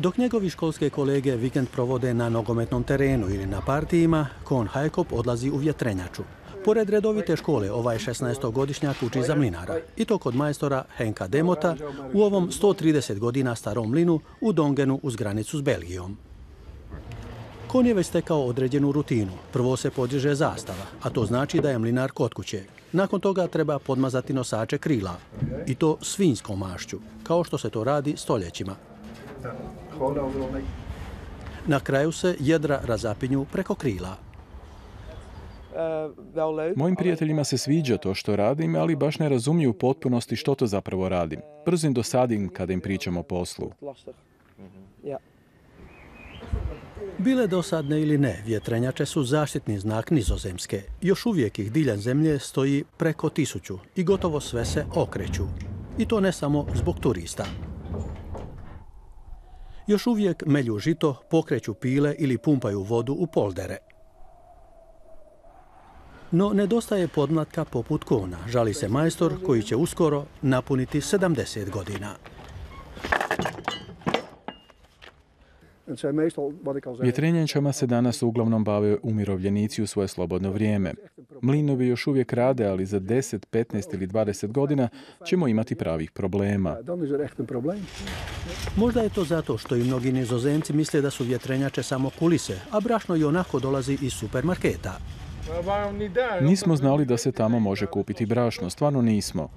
Dok njegovi školske kolege vikend provode na nogometnom terenu ili na partijima, Kon Hajkop odlazi u vjetrenjaču. Pored redovite škole, ovaj 16-godišnjak uči za mlinara. I to kod majstora Henka Demota u ovom 130 godina starom mlinu u Dongenu uz granicu s Belgijom. Kon je već stekao određenu rutinu. Prvo se podiže zastava, a to znači da je mlinar kod kuće. Nakon toga treba podmazati nosače krila. I to svinjskom mašću, kao što se to radi stoljećima. Na kraju se jedra razapinju preko krila. Mojim prijateljima se sviđa to što radim, ali baš ne razumiju u potpunosti što to zapravo radim. Brzo im dosadim kada im pričam o poslu. Bile dosadne ili ne, vjetrenjače su zaštitni znak nizozemske. Još uvijek ih diljan zemlje stoji preko tisuću i gotovo sve se okreću. I to ne samo zbog turista. Još uvijek melju žito, pokreću pile ili pumpaju vodu u poldere. No nedostaje podmlatka poput kona, žali se majstor koji će uskoro napuniti 70 godina. Vjetrenjačama se danas uglavnom bave umirovljenici u svoje slobodno vrijeme. Mlinovi još uvijek rade, ali za 10, 15 ili 20 godina ćemo imati pravih problema. Možda je to zato što i mnogi nizozemci misle da su vjetrenjače samo kulise, a brašno i onako dolazi iz supermarketa. Nismo znali da se tamo može kupiti brašno, stvarno nismo.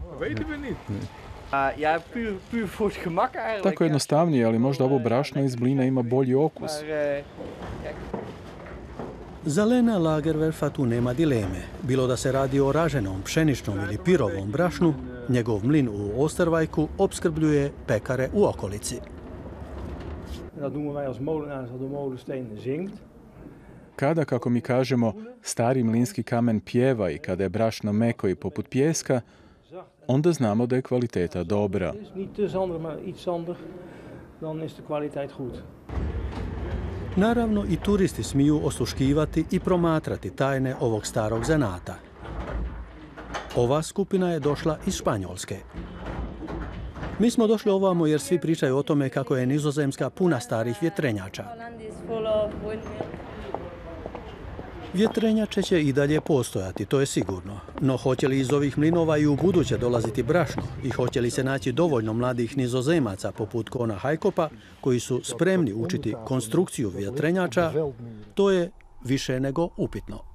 Tako jednostavnije, ali možda ovo brašno iz blina ima bolji okus. Za Lena Lagerwerfa tu nema dileme. Bilo da se radi o raženom, pšeničnom ili pirovom brašnu, njegov mlin u Ostervajku opskrbljuje pekare u okolici. Dat noemen wij als molenaars dat de molensteen zingt. Kada, kako mi kažemo, stari mlinski kamen pjeva i kada je brašno meko i poput pjeska, onda znamo da je kvaliteta dobra. Dan is de kwaliteit goed. Naravno i turisti smiju osluškivati i promatrati tajne ovog starog zanata. Ova skupina je došla iz Španjolske. Mi smo došli ovamo jer svi pričaju o tome kako je nizozemska puna starih vjetrenjača. Vjetrenjače će i dalje postojati, to je sigurno. No hoće li iz ovih mlinova i u buduće dolaziti brašno i hoće li se naći dovoljno mladih nizozemaca poput Kona Hajkopa koji su spremni učiti konstrukciju vjetrenjača, to je više nego upitno.